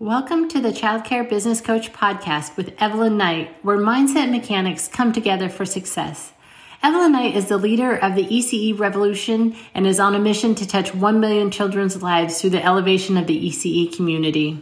Welcome to the Childcare Business Coach podcast with Evelyn Knight, where mindset mechanics come together for success. Evelyn Knight is the leader of the ECE revolution and is on a mission to touch 1 million children's lives through the elevation of the ECE community.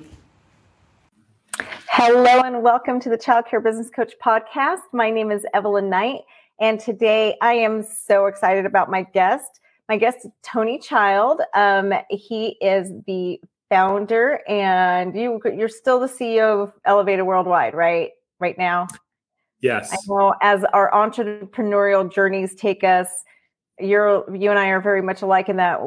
Hello, and welcome to the Childcare Business Coach podcast. My name is Evelyn Knight, and today I am so excited about my guest. My guest is Tony Child. Um, he is the founder, and you you're still the CEO of Elevated Worldwide, right? Right now. Yes. I know as our entrepreneurial journeys take us, you're you and I are very much alike in that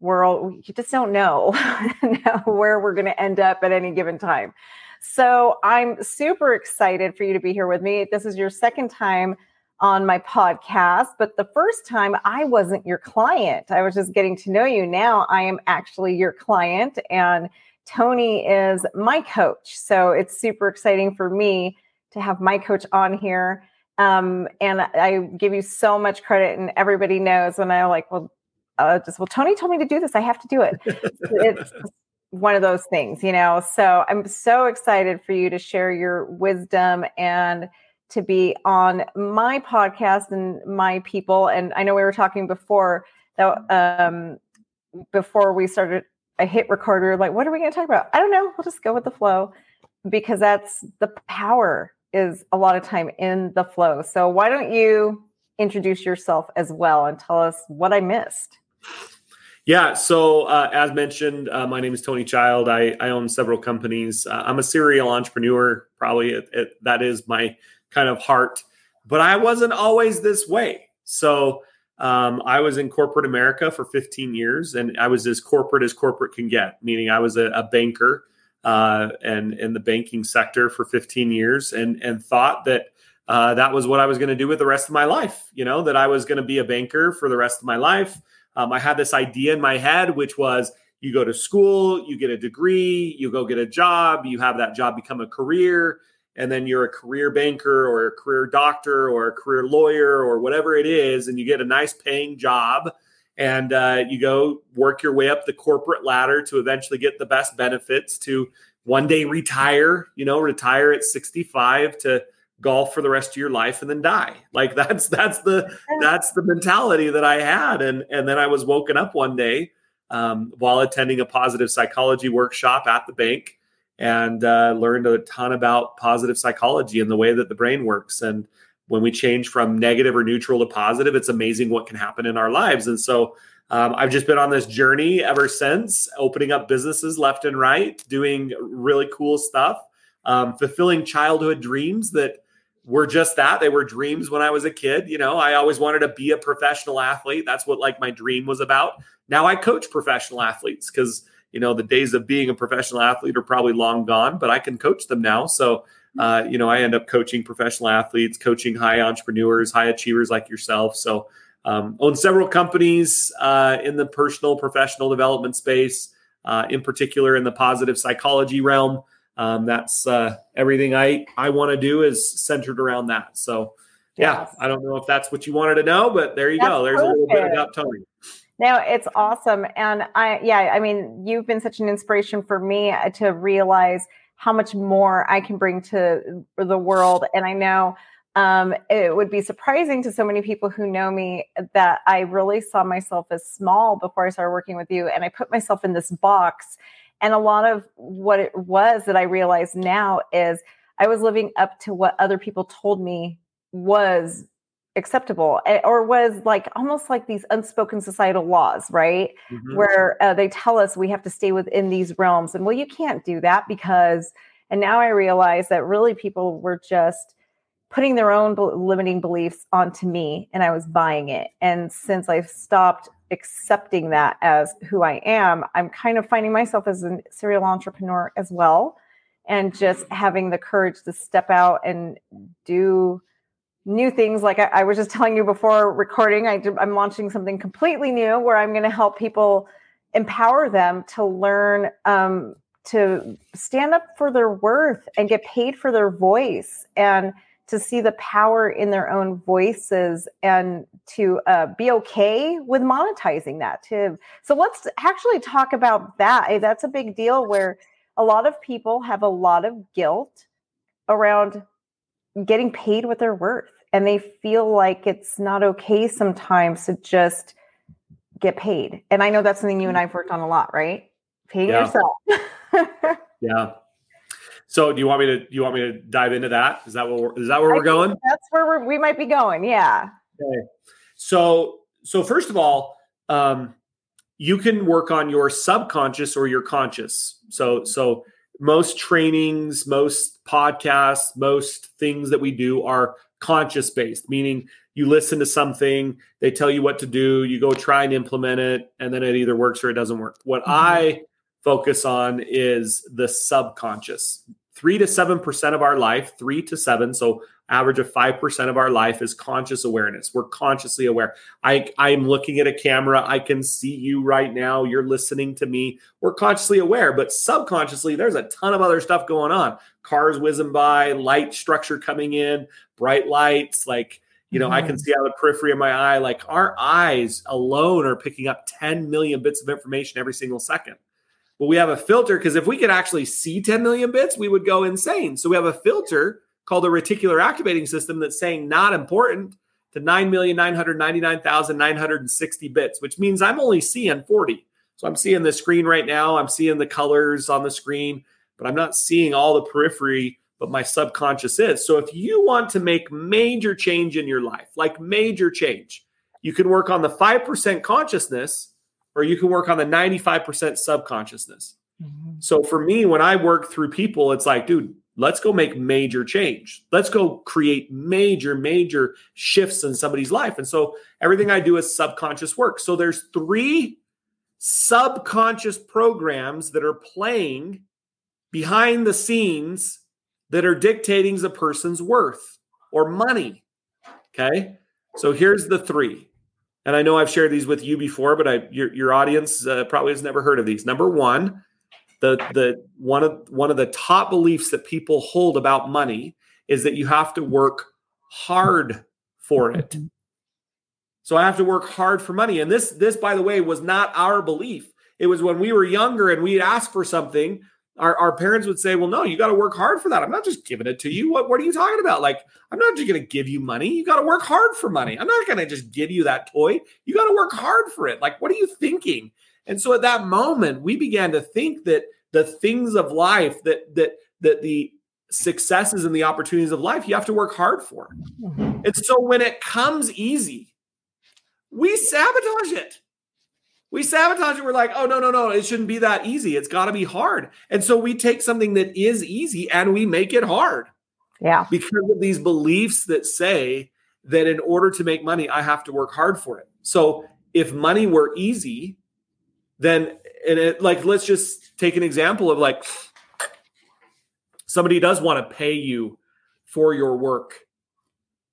world. You just don't know, know where we're going to end up at any given time. So I'm super excited for you to be here with me. This is your second time on my podcast, but the first time I wasn't your client. I was just getting to know you. Now I am actually your client, and Tony is my coach. So it's super exciting for me to have my coach on here. Um, and I give you so much credit, and everybody knows when I'm like, well, uh, just well, Tony told me to do this. I have to do it. it's one of those things, you know. So I'm so excited for you to share your wisdom and to be on my podcast and my people. And I know we were talking before that um, before we started. I hit recorder. Like, what are we going to talk about? I don't know. We'll just go with the flow because that's the power is a lot of time in the flow. So why don't you introduce yourself as well and tell us what I missed? Yeah. So, uh, as mentioned, uh, my name is Tony Child. I, I own several companies. Uh, I'm a serial entrepreneur. Probably it, it, that is my kind of heart. But I wasn't always this way. So um, I was in corporate America for 15 years, and I was as corporate as corporate can get. Meaning, I was a, a banker uh, and in the banking sector for 15 years, and and thought that uh, that was what I was going to do with the rest of my life. You know, that I was going to be a banker for the rest of my life. Um, I had this idea in my head, which was you go to school, you get a degree, you go get a job, you have that job become a career, and then you're a career banker or a career doctor or a career lawyer or whatever it is, and you get a nice paying job and uh, you go work your way up the corporate ladder to eventually get the best benefits to one day retire, you know, retire at 65 to golf for the rest of your life and then die. Like that's that's the that's the mentality that I had and and then I was woken up one day um, while attending a positive psychology workshop at the bank and uh, learned a ton about positive psychology and the way that the brain works. And when we change from negative or neutral to positive, it's amazing what can happen in our lives. And so um, I've just been on this journey ever since, opening up businesses left and right, doing really cool stuff, um, fulfilling childhood dreams that were just that. They were dreams when I was a kid. You know, I always wanted to be a professional athlete. That's what like my dream was about. Now I coach professional athletes because you know the days of being a professional athlete are probably long gone but i can coach them now. So uh, you know i end up coaching professional athletes coaching high entrepreneurs high achievers like yourself. So um, own several companies uh, in the personal professional development space uh, in particular in the positive psychology realm. Um, that's uh, everything i i want to do is centered around that. So yeah yes. i don't know if that's what you wanted to know but there you that's go there's perfect. a little bit about tony no, it's awesome. And I, yeah, I mean, you've been such an inspiration for me uh, to realize how much more I can bring to the world. And I know um, it would be surprising to so many people who know me that I really saw myself as small before I started working with you. And I put myself in this box. And a lot of what it was that I realize now is I was living up to what other people told me was acceptable eh, or was like almost like these unspoken societal laws right mm-hmm. where uh, they tell us we have to stay within these realms and well you can't do that because and now i realize that really people were just putting their own limiting beliefs onto me and i was buying it and since i've stopped accepting that as who i am i'm kind of finding myself as a serial entrepreneur as well and just having the courage to step out and do new things like I, I, was just telling you before recording I, i'm launching something completely new where i'm going to help people empower them to learn um, to stand up for their worth and get paid for their voice and to see the power in their own voices and to uh, be okay with monetizing that too. So let's actually talk about that. That's a big deal where a lot of people have a lot of guilt around getting paid what they're worth and they feel like it's not okay sometimes to just get paid. And i know that's something you and i've worked on a lot right? Paying yeah. yourself. Yeah. So do you want me to do you want me to dive into that? Is that what is that where I we're going? that's where we're, we might be going yeah. Okay. So so first of all um you can work on your subconscious or your conscious. So so most trainings, most podcasts, most things that we do are conscious based, meaning you listen to something, they tell you what to do, you go try and implement it, and then it either works or it doesn't work. What mm-hmm. I focus on is the subconscious. Three to seven percent of our life, three to seven. So average of 5% of our life is conscious awareness. We're consciously aware. I, I'm looking at a camera. I can see you right now. You're listening to me. We're consciously aware, but subconsciously, there's a ton of other stuff going on. Cars whizzing by, light structure coming in, bright lights, like, you know, mm-hmm. I can mm-hmm. see out the periphery of my eye. Like our eyes alone are picking up 10 million bits of information every single second. But we have a filter because if we could actually see 10 million bits, we would go insane. So we have a filter called a reticular activating system that's saying not important to 9,999,960 bits, which means I'm only seeing 40. So I'm seeing the screen right now, I'm seeing the colors on the screen, but I'm not seeing all the periphery, but my subconscious is. So if you want to make major change in your life, like major change, you can work on the 5% consciousness or you can work on the 95% subconsciousness. Mm-hmm. So for me, when I work through people, it's like, dude, let's go make major change. Let's go create major, major shifts in somebody's life. And so everything I do is subconscious work. So there's three subconscious programs that are playing behind the scenes that are dictating the person's worth or money. Okay. So here's the three. And I know I've shared these with you before, but I your, your audience uh, probably has never heard of these. Number one, the the one of one of the top beliefs that people hold about money is that you have to work hard for it. Mm-hmm. So I have to work hard for money. And this this by the way was not our belief. It was when we were younger and we'd ask for something, our, our parents would say, Well, no, you got to work hard for that. I'm not just giving it to you. What, what are you talking about? Like, I'm not just going to give you money. You got to work hard for money. I'm not going to just give you that toy. You got to work hard for it. Like, what are you thinking? And so at that moment, we began to think that the things of life that that that the successes and the opportunities of life you have to work hard for. Mm-hmm. And so when it comes easy, we sabotage it. We sabotage it. We're like, oh, no, no, no, it shouldn't be that easy. It's got to be hard. And so we take something that is easy and we make it hard. Yeah. Because of these beliefs that say that in order to make money, I have to work hard for it. So if money were easy, then and it like let's just take an example of like somebody does want to pay you for your work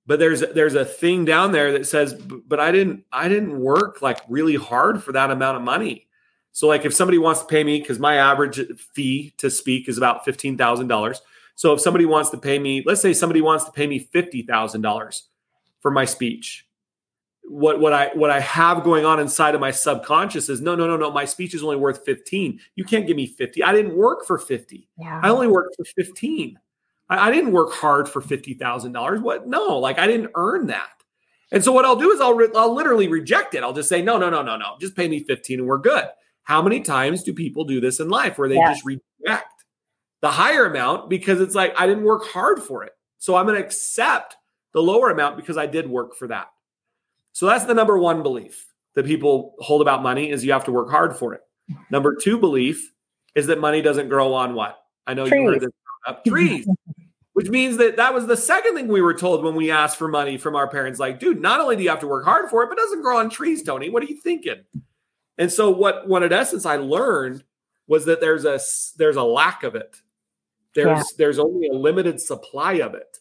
but there's there's a thing down there that says but i didn't i didn't work like really hard for that amount of money. So like if somebody wants to pay me because my average fee to speak is about $15000 so if somebody wants to pay me let's say somebody wants to pay me $50000 for my speech what what I what I have going on inside of my subconscious is no no no no my speech is only worth 15. You can't give me 50. I didn't work for 50. Yeah. I only worked for 15. I, I didn't work hard for fifty thousand dollars. What? No, like I didn't earn that. And so what I'll do is I'll re- I'll literally reject it. I'll just say no no no no no. Just pay me 15 and we're good. How many times do people do this in life where they just reject the higher amount because it's like I didn't work hard for it. So I'm going to accept the lower amount because I did work for that. So that's the number one belief that people hold about money is you have to work hard for it. Number two belief is that money doesn't grow on what? I know trees. you heard this up trees, which means that that was the second thing we were told when we asked for money from our parents. Like, dude, not only do you have to work hard for it, but it doesn't grow on trees, Tony. What are you thinking? And so what what in essence I learned was that there's a there's a lack of it. There's yeah. there's only a limited supply of it.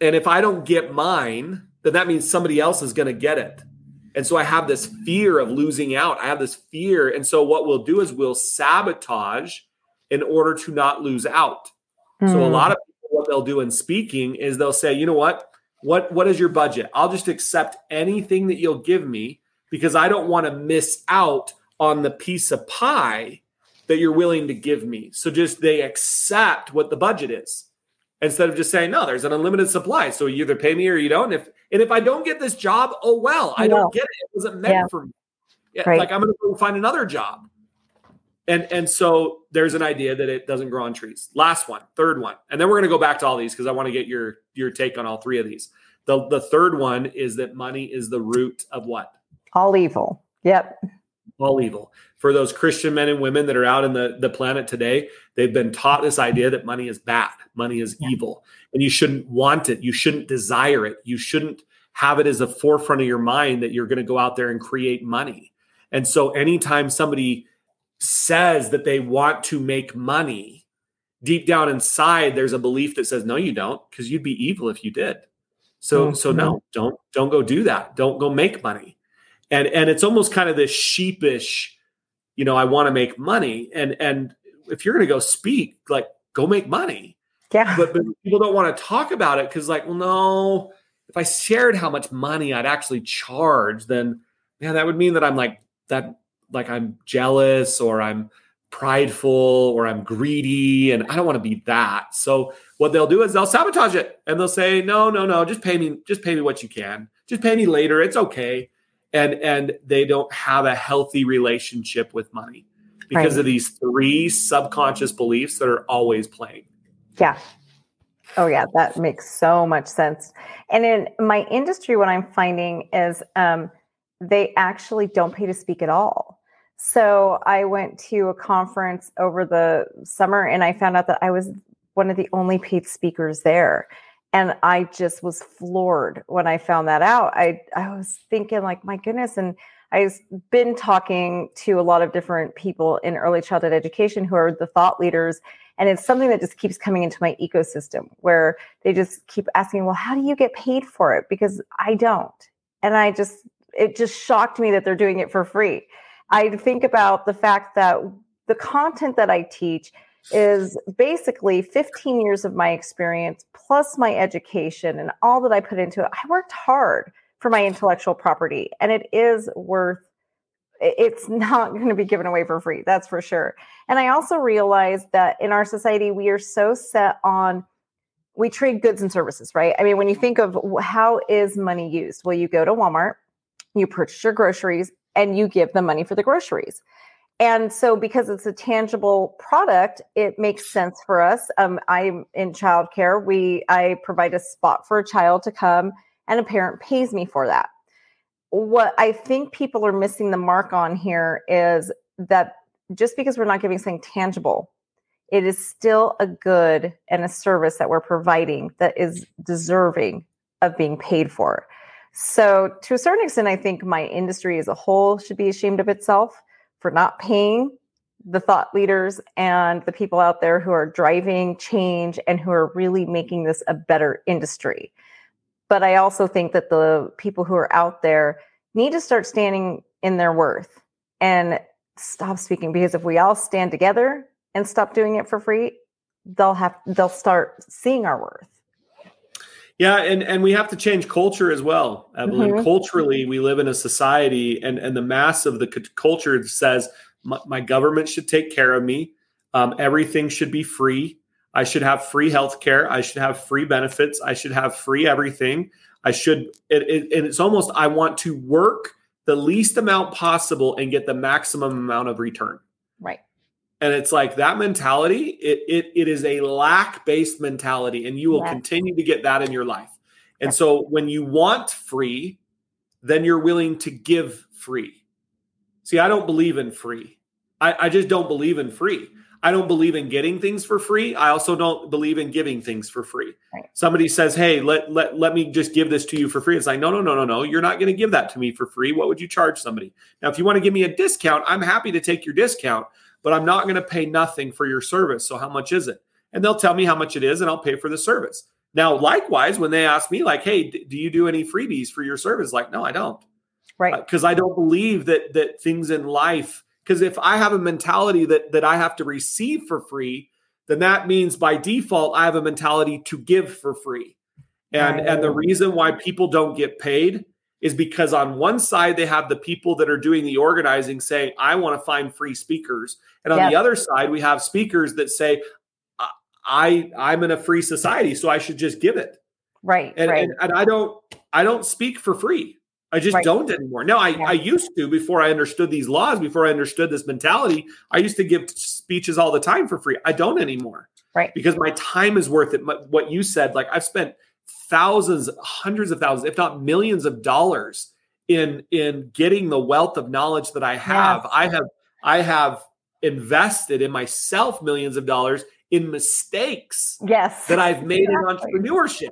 And if I don't get mine, then that means somebody else is going to get it. And so I have this fear of losing out. I have this fear. And so what we'll do is we'll sabotage in order to not lose out. Mm. So a hmm. lot of people, what they'll do in speaking is they'll say, you know what? What what is your budget? I'll just accept anything that you'll give me because I don't want to miss out on the piece of pie that you're willing to give me. So just they accept what the budget is instead of just saying, no, there's an unlimited supply. So you either pay me or you don't. If and if I don't get this job, oh well, I don't get it. It wasn't meant yeah. for me. Yeah, right. Like I'm gonna go find another job. And and so there's an idea that it doesn't grow on trees. Last one, third one. And then we're gonna go back to all these because I want to get your your take on all three of these. The the third one is that money is the root of what? All evil. Yep all evil. For those Christian men and women that are out in the, the planet today, they've been taught this idea that money is bad, money is yeah. evil, and you shouldn't want it. You shouldn't desire it. You shouldn't have it as a forefront of your mind that you're going to go out there and create money. And so, anytime somebody says that they want to make money, deep down inside, there's a belief that says, "No, you don't," because you'd be evil if you did. So, mm-hmm. so no, don't don't go do that. Don't go make money and and it's almost kind of this sheepish you know i want to make money. And and if you're going to go speak like go make money. Yeah. But, but people don't want to talk about it because like well no if i shared how much money i'd actually charge then yeah that would mean that i'm like that like i'm jealous or i'm prideful or i'm greedy and i don't want to be that. So what they'll do is they'll sabotage it and they'll say no no no just pay me just pay me what you can. Just pay me later. It's okay and and they don't have a healthy relationship with money because right. of these three subconscious beliefs that are always playing. Yeah. Oh yeah, that makes so much sense. And in my industry, what I'm finding is um, they actually don't pay to speak at all. So I went to a conference over the summer, and I found out that I was one of the only paid speakers there and i just was floored when i found that out. I i was thinking like my goodness and i've been talking to a lot of different people in early childhood education who are the thought leaders and it's something that just keeps coming into my ecosystem where they just keep asking well how do you get paid for it? Because i don't and i just it just shocked me that they're doing it for free. I think about the fact that the content that i teach is basically 15 years of my experience plus my education and all that I put into it. I worked hard for my intellectual property and it is worth it's not going to be given away for free that's for sure. And i also realized that in our society we are so set on we trade goods and services right? I mean when you think of how is money used? Well you go to walmart you purchase your groceries and you give them money for the groceries and so because it's a tangible product it makes sense for us. Um, i'm in childcare. We i provide a spot for a child to come and a parent pays me for that. What i think people are missing the mark on here is that just because we're not giving something tangible it is still a good and a service that we're providing that is deserving of being paid for. So to a certain extent i think my industry as a whole should be ashamed of itself for not paying the thought leaders and the people out there who are driving change and who are really making this a better industry. But I also think that the people who are out there need to start standing in their worth and stop speaking because if we all stand together and stop doing it for free, they'll have they'll start seeing our worth. Yeah, and and we have to change culture as well, Evelyn. Mm-hmm. Culturally, we live in a society, and and the mass of the c- culture says my, my, government should take care of me. Um, everything should be free. I should have free health care. I should have free benefits. I should have free everything. I should. It, it, and it's almost I want to work the least amount possible and get the maximum amount of return. And it's like that mentality it it, it is a lack based mentality and you will continue to get that in your life. And so when you want free then you're willing to give free. See i don't believe in free. I, I just don't believe in free. I don't believe in getting things for free. I also don't believe in giving things for free. Right. somebody says hey let, let let me just give this to you for free. It's like no no no no no. You're not going to give that to me for free. What would you charge somebody? Now if you want to give me a discount i'm happy to take your discount but I'm not going to pay nothing for your service. So how much is it? And they'll tell me how much it is and I'll pay for the service. Now, likewise, when they ask me, like, hey, do you do any freebies for your service? Like, no, I don't. Right. Because uh, I don't believe that that things in life, because if I have a mentality that that I have to receive for free, then that means by default I have a mentality to give for free. And right. and the reason why people don't get paid is because on one side they have the people that are doing the organizing saying i want to find free speakers and on Yes. the other side we have speakers that say i i'm in a free society so i should just give it Right. and, right. and, and i don't i don't speak for free i just Right. don't anymore now i Yeah. i used to before i understood these laws before i understood this mentality i used to give speeches all the time for free i don't anymore Right. because my time is worth it My- what you said like i've spent thousands hundreds of thousands if not millions of dollars in in getting the wealth of knowledge that i have Yes. i have i have invested in myself millions of dollars in mistakes yes. that I've made in entrepreneurship.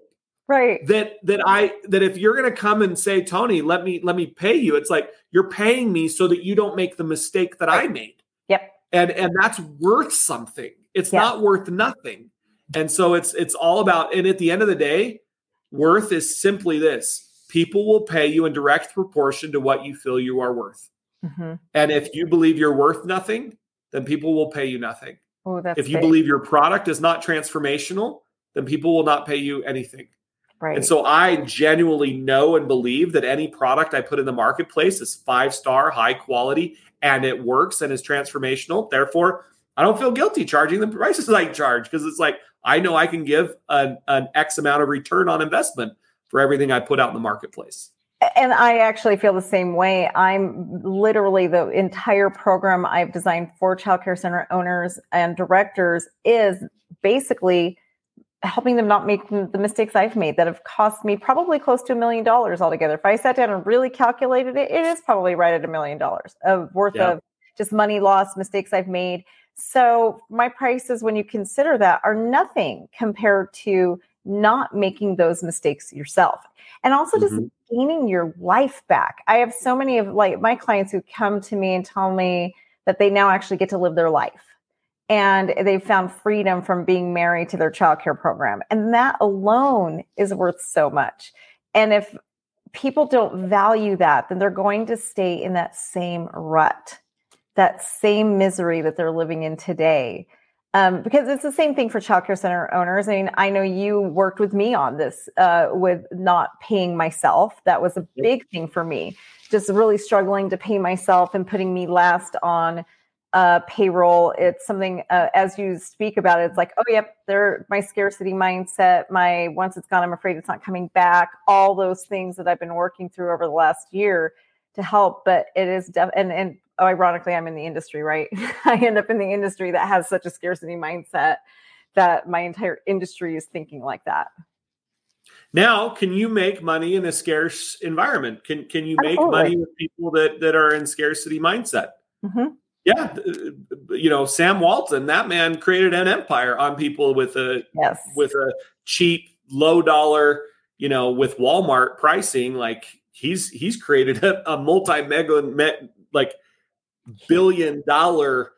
right. That that I that if you're going to come and say, Tony, let me let me pay you, it's like you're paying me so that you don't make the mistake that I made. Yep. And and that's worth something. It's Yeah. not worth nothing. And so it's it's all about. And at the end of the day, worth is simply this: people will pay you in direct proportion to what you feel you are worth. hmm And if you believe you're worth nothing, then people will pay you nothing Oh, that's if you big. believe your product is not transformational, then people will not pay you anything. right. And so I genuinely know and believe that any product I put in the marketplace is five star, high quality, and it works and is transformational. Therefore, I don't feel guilty charging the prices I charge because it's like I know I can give an, an X amount of return on investment for everything I put out in the marketplace. And I actually feel the same way. I'm literally the entire program I've designed for childcare center owners and directors is basically helping them not make the mistakes I've made that have cost me probably close to a million dollars altogether. If I sat down and really calculated it, it is probably right at a million dollars of worth Yeah. of just money lost, mistakes I've made. So my prices, when you consider that, are nothing compared to not making those mistakes yourself. And also just Mhm. gaining your life back. I have so many of like my clients who come to me and tell me that they now actually get to live their life. And they've found freedom from being married to their childcare program. And that alone is worth so much. And if people don't value that, then they're going to stay in that same rut, that same misery that they're living in today. Um, because it's the same thing for childcare center owners. I mean, I know you worked with me on this uh, with not paying myself. That was a big thing for me, just really struggling to pay myself and putting me last on uh, payroll. It's something uh, as you speak about it, it's like, oh, yep, there, my scarcity mindset, my once it's gone, I'm afraid it's not coming back. All those things that I've been working through over the last year to help. But it is def- and and ironically, I'm in the industry, right? I end up in the industry that has such a scarcity mindset that my entire industry is thinking like that. Now, can you make money in a scarce environment? Can can you make Absolutely. money with people that that are in scarcity mindset? Mhm. Yeah, you know, Sam Walton, that man created an empire on people with a Yes. with a cheap, low dollar, you know, with Walmart pricing. Like he's he's created a, a multi mega like billion dollar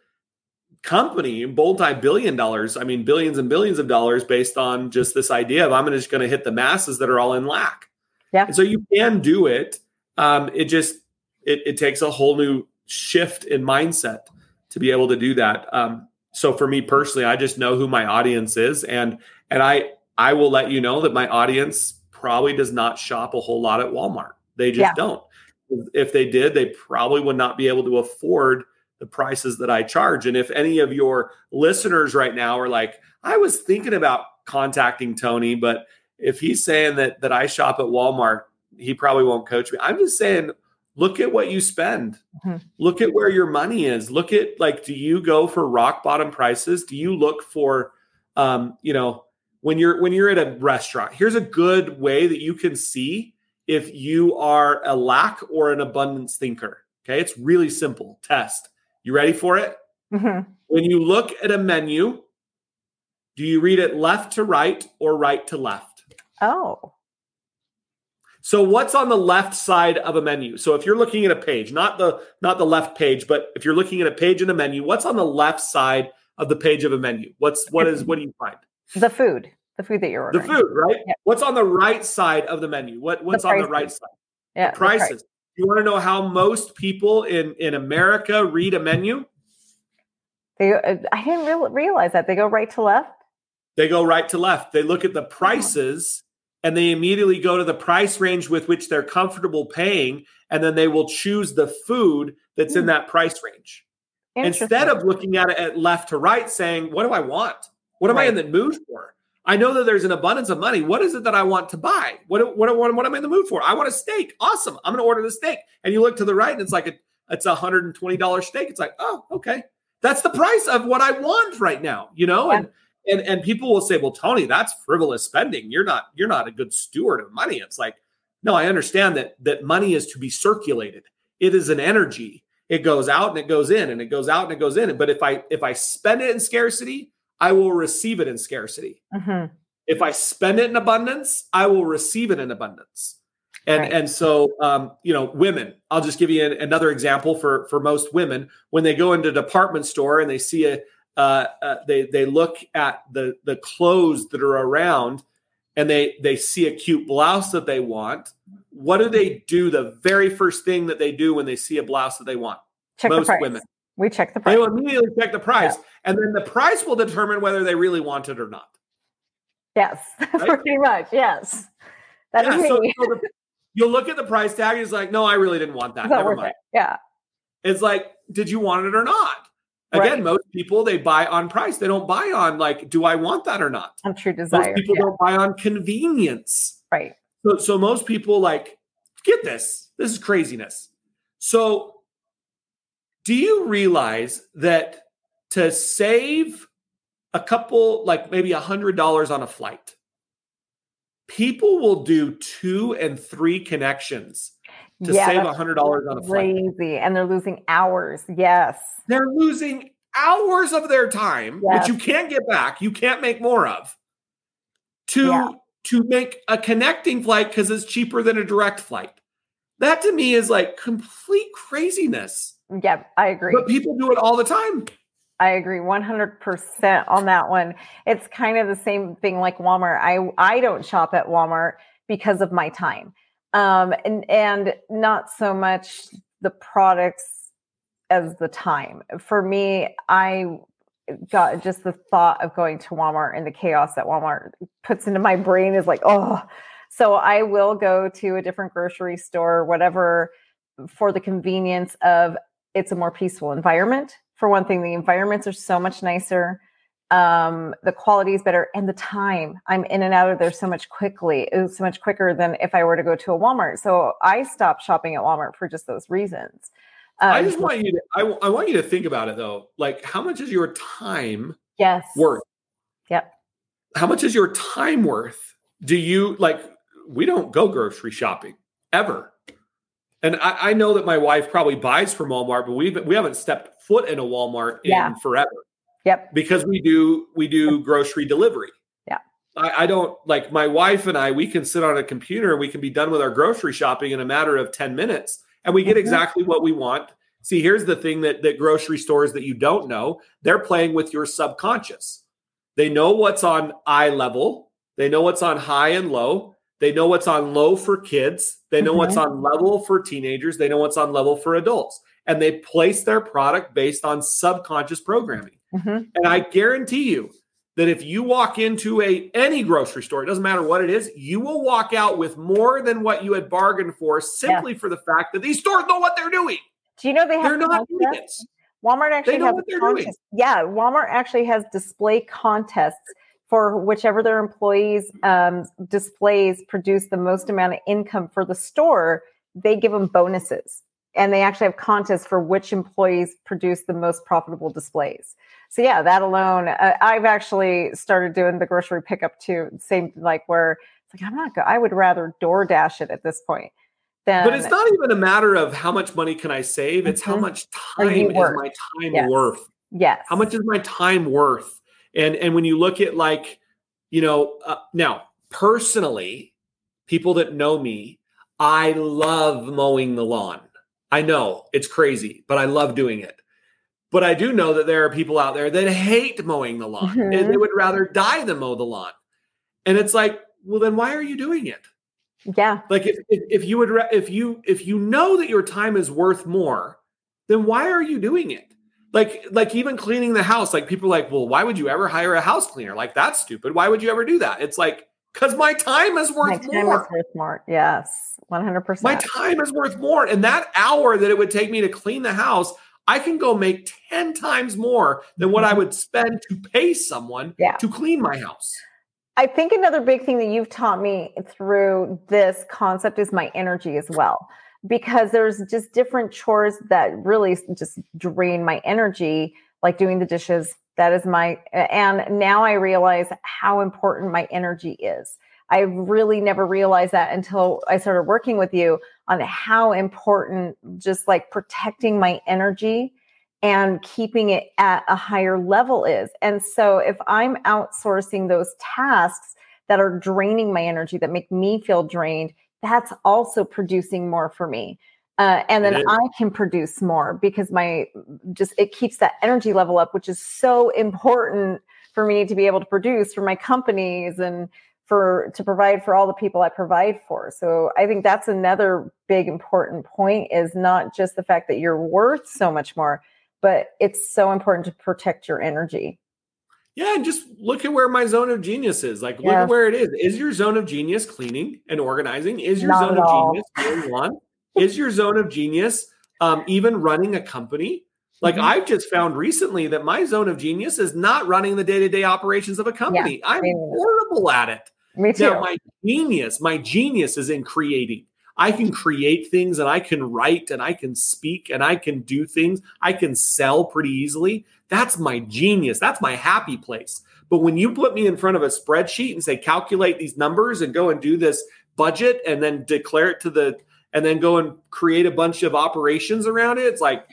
company, multi billion dollars. I mean, billions and billions of dollars based on just this idea of I'm just going to hit the masses that are all in lack. Yeah. And so you can do it. Um, it just it, it takes a whole new shift in mindset to be able to do that. Um, so for me personally, I just know who my audience is, and and I I will let you know that my audience probably does not shop a whole lot at Walmart. They just Yeah. don't. If they did, they probably would not be able to afford the prices that I charge. And if any of your listeners right now are like, I was thinking about contacting Tony, but if he's saying that that I shop at Walmart, he probably won't coach me. I'm just saying, look at what you spend. Mhm. Look at where your money is. Look at like, do you go for rock bottom prices? Do you look for, um, you know, when you're when you're at a restaurant? Here's a good way that you can see if you are a lack or an abundance thinker. Okay, it's really simple. Test. You ready for it? Mhm. When you look at a menu, do you read it left to right or right to left? Oh. So what's on the left side of a menu? So if you're looking at a page, not the not the left page, but if you're looking at a page in a menu, what's on the left side of the page of a menu? What's what is what do you find? The food. The food that you're ordering. The food, right? Yeah. What's on the right side of the menu? What what's on the right side? Yeah. the the price. prices. You want to know how most people in in America read a menu? They, uh, I didn't real, realize that. They go right to left. They go right to left. They look at the prices and they immediately go to the price range with which they're comfortable paying and then they will choose the food that's in Hmm. that price range instead of looking at it at left to right saying what do i want what am i in the mood for i know that there's an abundance of money. What is it that i want to buy? What, what, what, what am i in the mood for? I want a steak. Awesome. I'm going to order the steak. And you look to the right and it's like a it's a $120 steak. It's like oh okay. That's the price of what i want right now you know? Yeah. and and and people will say well tony that's frivolous spending. You're not you're not a good steward of money. It's like no i understand that that money is to be circulated. It is an energy. It goes out and it goes in and it goes out and it goes in. But if i if i spend it in scarcity i will receive it in scarcity Mhm. if i spend it in abundance i will receive it in abundance and Right. and so um, you know women i'll just give you an, another example for for most women when they go into a department store and they see a uh, uh, they they look at the the clothes that are around and they they see a cute blouse that they want what do they do the very first thing that they do when they see a blouse that they want check most women. We check the price. they will immediately check the price and then the price will determine whether they really want it or not Yes, pretty much. Yes, that is Yeah, so, me. so the- you'll look at the price tag and it's like no i really didn't want that never mind it. Yeah, It's like, did you want it or not? Again, Right. most people they buy on price. They don't buy on like, do I want that or not? on true desire. Most people Yeah, don't buy on convenience. right. So, so most people like, get this. This is craziness. So, do you realize that to save a couple, like maybe a hundred dollars on a flight, people will do two and three connections to Yeah, save a hundred dollars on a flight. Crazy, and they're losing hours. Yes. they're losing hours of their time Yes. which you can't get back you can't make more of to Yeah. to make a connecting flight because it's cheaper than a direct flight that to me is like complete craziness Yeah, I agree. but people do it all the time I agree 100% on that one. It's kind of the same thing like Walmart. I I don't shop at Walmart because of my time. Um and and not so much the products as the time. For me, I got just the thought of going to Walmart and the chaos that Walmart puts into my brain is like, oh. So I will go to a different grocery store, whatever, for the convenience of it's a more peaceful environment. For one thing, the environments are so much nicer. Um, the quality is better, and the time I'm in and out of there so much quickly is so much quicker than if I were to go to a Walmart. So I stopped shopping at Walmart for just those reasons. i Um, just want you to I, I want you to think about it though like how much is your time yes, worth Yep. how much is your time worth do you like we don't go grocery shopping ever and I, I know that my wife probably buys from walmart but we we haven't stepped foot in a walmart in Yeah. forever Yep. because we do we do grocery delivery Yeah. I, I don't like my wife and i we can sit on a computer and we can be done with our grocery shopping in a matter of 10 minutes and we get Mhm. exactly what we want see here's the thing that that grocery stores that you don't know they're playing with your subconscious they know what's on eye level they know what's on high and low they know what's on low for kids they know what's on level for teenagers they know what's on level for adults and they place their product based on subconscious programming Mhm. and I guarantee you that if you walk into a any grocery store, it doesn't matter what it is, you will walk out with more than what you had bargained for simply for the fact that these stores know what they're doing. Do you know they have They're not. Walmart actually know has what they're doing. Yeah, Walmart actually has display contests for whichever their employees um, displays produce the most amount of income for the store. They give them bonuses, and they actually have contests for which employees produce the most profitable displays. So yeah, that alone, uh, I've actually started doing the grocery pickup too. Same like where it's like I'm not. Go- I would rather DoorDash it at this point. Than, But it's not even a matter of how much money can I save, it's how Mhm. much time is my time Yes. worth. yes. How much is my time worth? And and when you look at like, you know, uh, now personally, people that know me, I love mowing the lawn. I know it's crazy, but I love doing it. But I do know that there are people out there that hate mowing the lawn and Mhm. they would rather die than mow the lawn. And it's like, well, then why are you doing it? Yeah. Like if if, if you would ra- if you if you know that your time is worth more, then why are you doing it? Like like even cleaning the house, like people are like, well, why would you ever hire a house cleaner? Like that's stupid. Why would you ever do that? It's like because my time is worth my time more. is worth more. Yes, one hundred percent. My time is worth more, and that hour that it would take me to clean the house, I can go make ten times more than what I mm-hmm. would spend to pay someone Yeah. to clean my house. I think another big thing that you've taught me through this concept is my energy as well. Because there's just different chores that really just drain my energy, like doing the dishes. That is my, and now I realize how important my energy is. I really never realized that until I started working with you on how important just like protecting my energy and keeping it at a higher level is. And so if I'm outsourcing those tasks that are draining my energy, that make me feel drained, that's also producing more for me. Uh, and then I can produce more because my just it keeps that energy level up, which is so important for me to be able to produce for my companies and for to provide for all the people I provide for. So I think that's another big important point is not just the fact that you're worth so much more, but it's so important to protect your energy. Yeah, and just look at where my zone of genius is. Like, look Yeah. at where it is. Is your zone of genius cleaning and organizing? Is your Not zone of all. genius lawn? is your zone of genius um, even running a company? Like, Mhm. I've just found recently that my zone of genius is not running the day to day operations of a company. I'm horrible at it. Me too. Now, my genius, my genius is in creating. I can create things and I can write and I can speak and I can do things. I can sell pretty easily. That's my genius. That's my happy place. But when you put me in front of a spreadsheet and say, calculate these numbers and go and do this budget and then declare it to the, and then go and create a bunch of operations around it, it's like,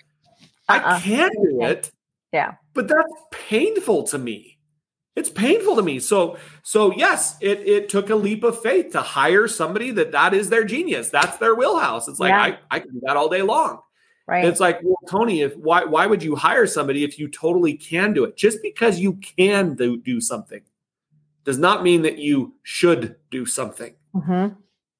I Uh-uh. can do it. Yeah. But that's painful to me. It's painful to me. So, so yes, it it took a leap of faith to hire somebody that that is their genius. That's their wheelhouse. It's like Yeah. I I can do that all day long. right. It's like, well, Tony, if why why would you hire somebody if you totally can do it? Just because you can do, do something does not mean that you should do something. Mhm.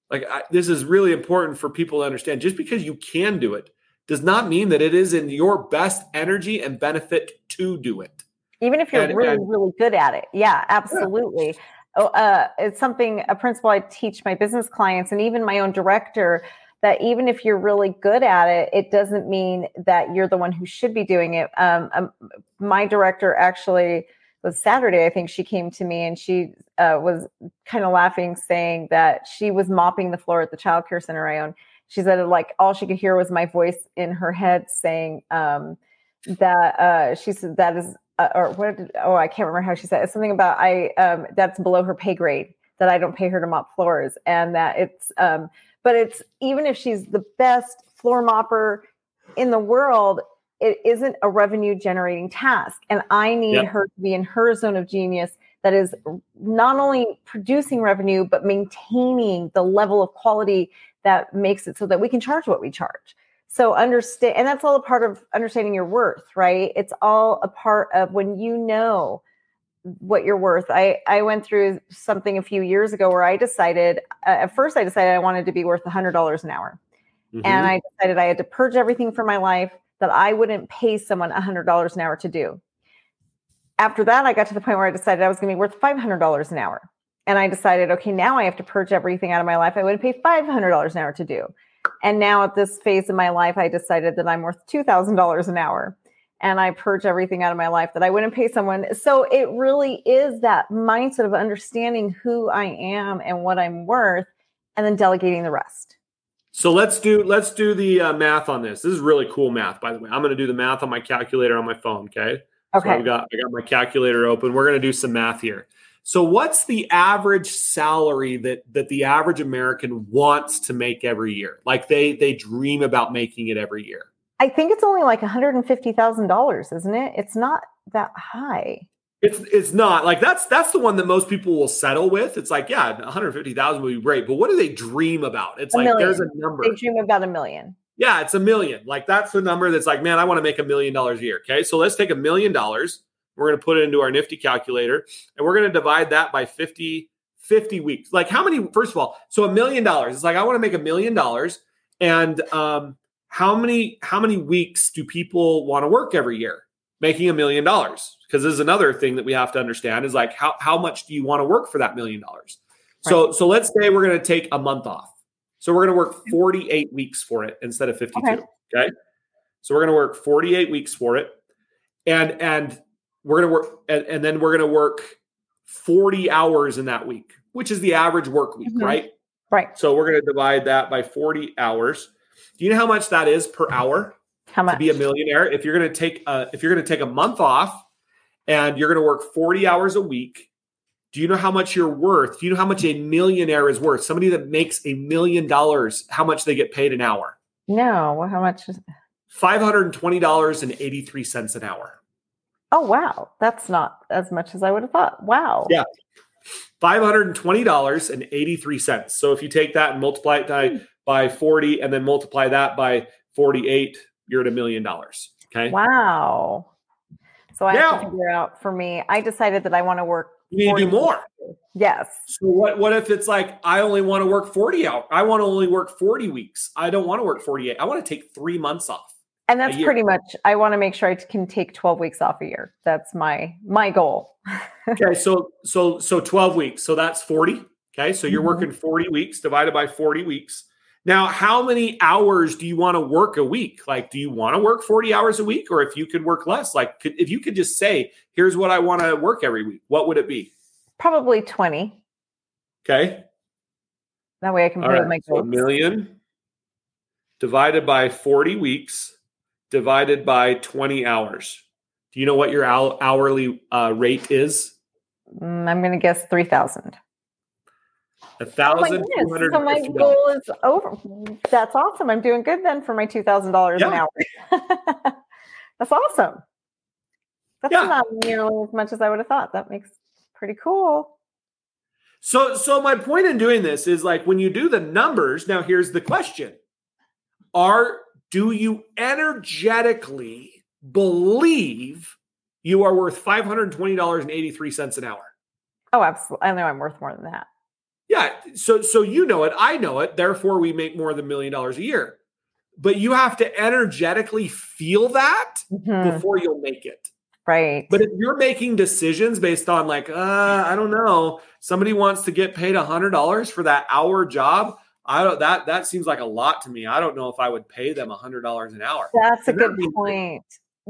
Like I, this is really important for people to understand. Just because you can do it does not mean that it is in your best energy and benefit to do it. Even if you're And- really, and- really good at it. Yeah, absolutely. Oh, uh, it's something, a principle I teach my business clients and even my own director that even if you're really good at it, it doesn't mean that you're the one who should be doing it. Um, um, my director actually was Saturday, I think she came to me and she uh, was kind of laughing, saying that she was mopping the floor at the childcare center I own. She said, like, all she could hear was my voice in her head saying um, that uh, she said that is uh, or what did, oh i can't remember how she said it. Something about i um that's below her pay grade that i don't pay her to mop floors and that it's um but it's even if she's the best floor mopper in the world it isn't a revenue generating task. And i need Yep. her to be in her zone of genius that is not only producing revenue but maintaining the level of quality that makes it so that we can charge what we charge so understand, and that's all a part of understanding your worth, right? It's all a part of when you know what you're worth. I I went through something a few years ago where I decided uh, at first I decided I wanted to be worth hundred dollars an hour, Mhm. and I decided I had to purge everything from my life that I wouldn't pay someone hundred dollars an hour to do. After that, I got to the point where I decided I was going to be worth five hundred dollars an hour, and I decided, okay, now I have to purge everything out of my life I would pay five hundred dollars an hour to do. And now at this phase of my life, I decided that I'm worth $2,000 an hour and I purge everything out of my life that I wouldn't pay someone. So it really is that mindset of understanding who I am and what I'm worth and then delegating the rest. So let's do let's do the uh, math on this. This is really cool math, by the way. I'm going to do the math on my calculator on my phone. Okay. So Okay. I've got I got my calculator open. We're going to do some math here. So what's the average salary that that the average American wants to make every year? Like they they dream about making it every year. I think it's only like $150,000, isn't it? It's not that high. It's it's not like that's that's the one that most people will settle with. It's like yeah, 150,000 would be great, but what do they dream about? It's A like million. there's a number. They dream about a million. Yeah, it's a million. Like that's the number that's like, man, I want to make a million dollars a year. Okay. So let's take a million dollars. We're going to put it into our nifty calculator and we're going to divide that by 50, 50 weeks. Like how many, first of all, so a million dollars. It's like, I want to make a million dollars. And um, how many, how many weeks do people want to work every year making a million dollars? Because this is another thing that we have to understand is like, how, how much do you want to work for that million dollars? So so let's say we're going to take a month off. So we're going to work 48 weeks for it instead of 52. Okay. okay? So we're going to work 48 weeks for it. And and we're going to work and, and then we're going to work 40 hours in that week, which is the average work week, mm-hmm. right? Right. So we're going to divide that by 40 hours. Do you know how much that is per hour? How much? To be a millionaire, if you're going to take a, if you're going to take a month off and you're going to work 40 hours a week, do you know how much you're worth? Do you know how much a millionaire is worth? Somebody that makes a million dollars, how much they get paid an hour? No, well, how much is $520.83 an hour. Oh wow, that's not as much as I would have thought. Wow. Yeah. $520.83. So if you take that and multiply it by, hmm. by 40 and then multiply that by 48, you're at a million dollars. Okay. Wow. So I now, have to figure out for me, I decided that I want to work. You need to do more. Yes. So what, what if it's like, I only want to work 40 hours? I want to only work 40 weeks. I don't want to work 48. I want to take three months off. And that's pretty much I want to make sure I can take 12 weeks off a year. That's my my goal. okay, so so so 12 weeks. So that's 40. Okay, so you're mm-hmm. working 40 weeks divided by 40 weeks. Now, how many hours do you want to work a week? Like, do you want to work 40 hours a week? Or if you could work less, like could, if you could just say, here's what I want to work every week, what would it be? Probably 20. Okay. That way I can put right. my goals. So a million divided by 40 weeks divided by 20 hours. Do you know what your hourly uh, rate is? Mm, I'm going to guess 3,000. A thousand hundred. So my goal is over. That's awesome. I'm doing good then for my two thousand dollars an hour. That's awesome. That's yeah. not nearly as much as I would have thought. That makes pretty cool. So, so my point in doing this is like when you do the numbers. Now, here's the question: Are do you energetically believe you are worth $520.83 an hour? Oh, absolutely. I know I'm worth more than that. Yeah. So so you know it, I know it, therefore we make more than a million dollars a year. But you have to energetically feel that mm-hmm. before you'll make it. Right. But if you're making decisions based on like, uh, I don't know, somebody wants to get paid a hundred dollars for that hour job, I don't that that seems like a lot to me. I don't know if I would pay them a hundred dollars an hour. That's and a good point.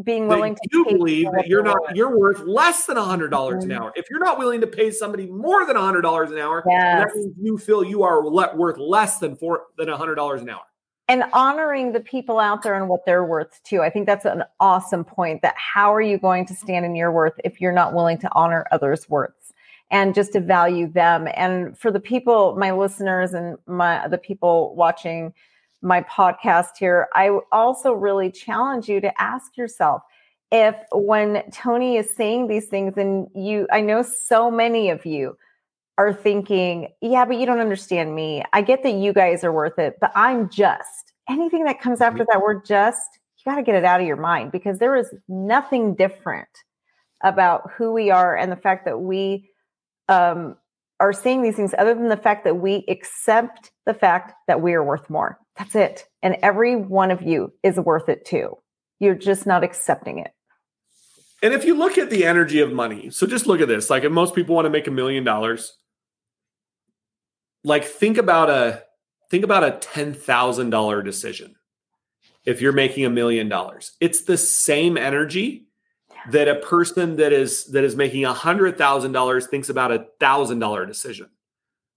Being willing to you believe that you're not you're worth less than a hundred dollars mm-hmm. an hour. If you're not willing to pay somebody more than a hundred dollars an hour, yes. that means you feel you are le- worth less than four than a hundred dollars an hour. And honoring the people out there and what they're worth too. I think that's an awesome point. That how are you going to stand in your worth if you're not willing to honor others' worth? And just to value them. And for the people, my listeners and my the people watching my podcast here, I also really challenge you to ask yourself if when Tony is saying these things and you I know so many of you are thinking, yeah, but you don't understand me. I get that you guys are worth it, but I'm just. Anything that comes after mm-hmm. that word just, you got to get it out of your mind because there is nothing different about who we are and the fact that we um, are saying these things other than the fact that we accept the fact that we are worth more. That's it. And every one of you is worth it too. You're just not accepting it. And if you look at the energy of money, so just look at this. Like if most people want to make a million dollars, like think about a think about a $10,000 decision. If you're making a million dollars, it's the same energy that a person that is that is making a hundred thousand dollars thinks about a thousand dollar decision.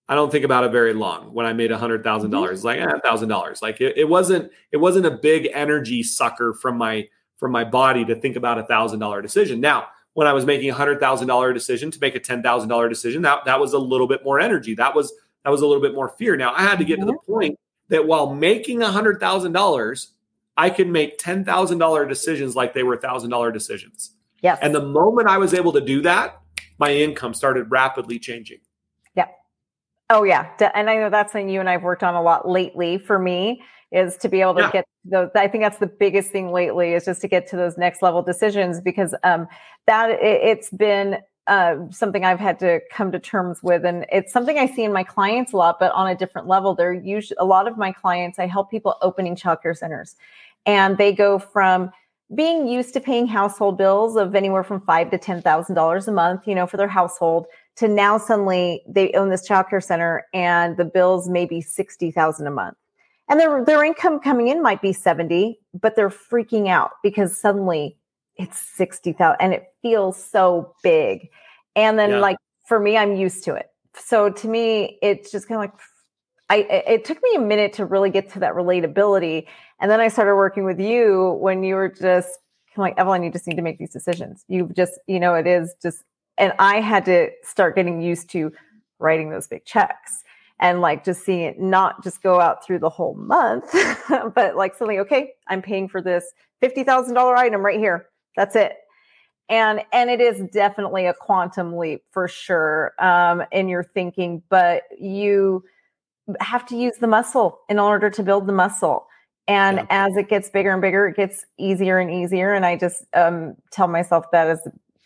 I don't think about it very long. When I made a hundred thousand dollars, like a eh, thousand dollars, like it, it wasn't it wasn't a big energy sucker from my from my body to think about a thousand dollar decision. Now, when I was making a hundred thousand dollar decision to make a ten thousand dollar decision, that that was a little bit more energy. That was that was a little bit more fear. Now I had to get to the mm-hmm. point that while making a hundred thousand dollars, I could make ten thousand dollar decisions like they were thousand dollar decisions. Yes. And the moment I was able to do that, my income started rapidly changing. Yeah. Oh yeah. And I know that's something you and I've worked on a lot lately for me is to be able to yeah. get those. I think that's the biggest thing lately is just to get to those next level decisions because um, that it, has been uh, something I've had to come to terms with, and it's something I see in my clients a lot, but on a different level. They're usually a lot of my clients. I help people opening childcare centers, and they go from being used to paying household bills of anywhere from five to ten thousand dollars a month, you know, for their household, to now suddenly they own this childcare center and the bills may be sixty thousand a month. And their their income coming in might be 70, but they're freaking out because suddenly it's 60,000 and it feels so big. And then yeah. like for me, I'm used to it. So to me, it's just kind of like I, it took me a minute to really get to that relatability. And then I started working with you when you were just of like, Evelyn, you just need to make these decisions. You've just, you know, it is just, and I had to start getting used to writing those big checks and like just seeing it not just go out through the whole month, but like suddenly, okay, I'm paying for this $50,000 item right here. That's it. And, and it is definitely a quantum leap for sure um, in your thinking, but you, have to use the muscle in order to build the muscle. And yeah. as it gets bigger and bigger, it gets easier and easier. And I just um, tell myself that as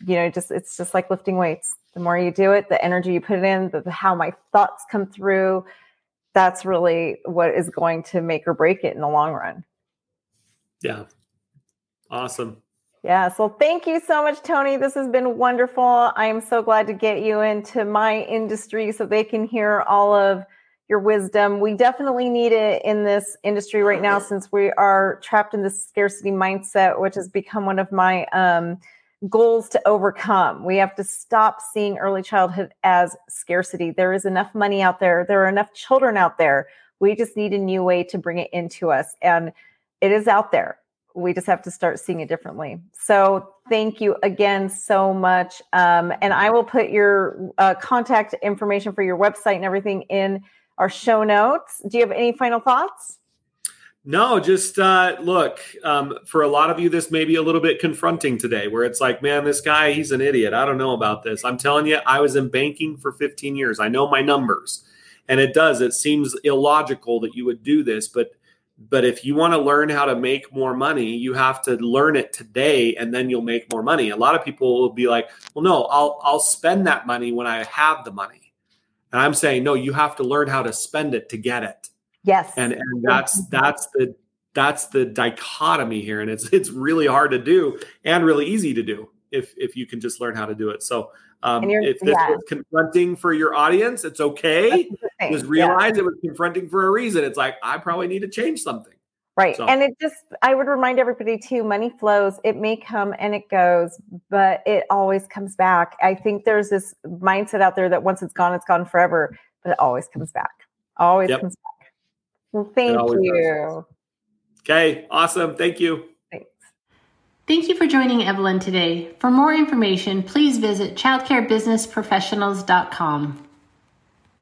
you know, just it's just like lifting weights. The more you do it, the energy you put it in, the, the, how my thoughts come through, that's really what is going to make or break it in the long run. Yeah. Awesome. Yeah. So thank you so much, Tony. This has been wonderful. I am so glad to get you into my industry so they can hear all of your wisdom. We definitely need it in this industry right now since we are trapped in this scarcity mindset, which has become one of my um, goals to overcome. We have to stop seeing early childhood as scarcity. There is enough money out there, there are enough children out there. We just need a new way to bring it into us. And it is out there. We just have to start seeing it differently. So, thank you again so much. Um, and I will put your uh, contact information for your website and everything in our show notes. Do you have any final thoughts? No, just uh, look, um, for a lot of you, this may be a little bit confronting today, where it's like, man, this guy, he's an idiot. I don't know about this. I'm telling you, I was in banking for 15 years. I know my numbers. And it does, it seems illogical that you would do this, but but if you want to learn how to make more money, you have to learn it today and then you'll make more money. A lot of people will be like, well, no, I'll I'll spend that money when I have the money. And I'm saying, no, you have to learn how to spend it to get it. Yes. And and that's that's the that's the dichotomy here. And it's it's really hard to do and really easy to do if if you can just learn how to do it. So um, if this yeah. was confronting for your audience, it's okay. Just realize yeah. it was confronting for a reason. It's like I probably need to change something. Right. So. And it just, I would remind everybody too money flows. It may come and it goes, but it always comes back. I think there's this mindset out there that once it's gone, it's gone forever, but it always comes back. Always yep. comes back. Well, thank you. Does. Okay. Awesome. Thank you. Thanks. Thank you for joining Evelyn today. For more information, please visit childcarebusinessprofessionals.com.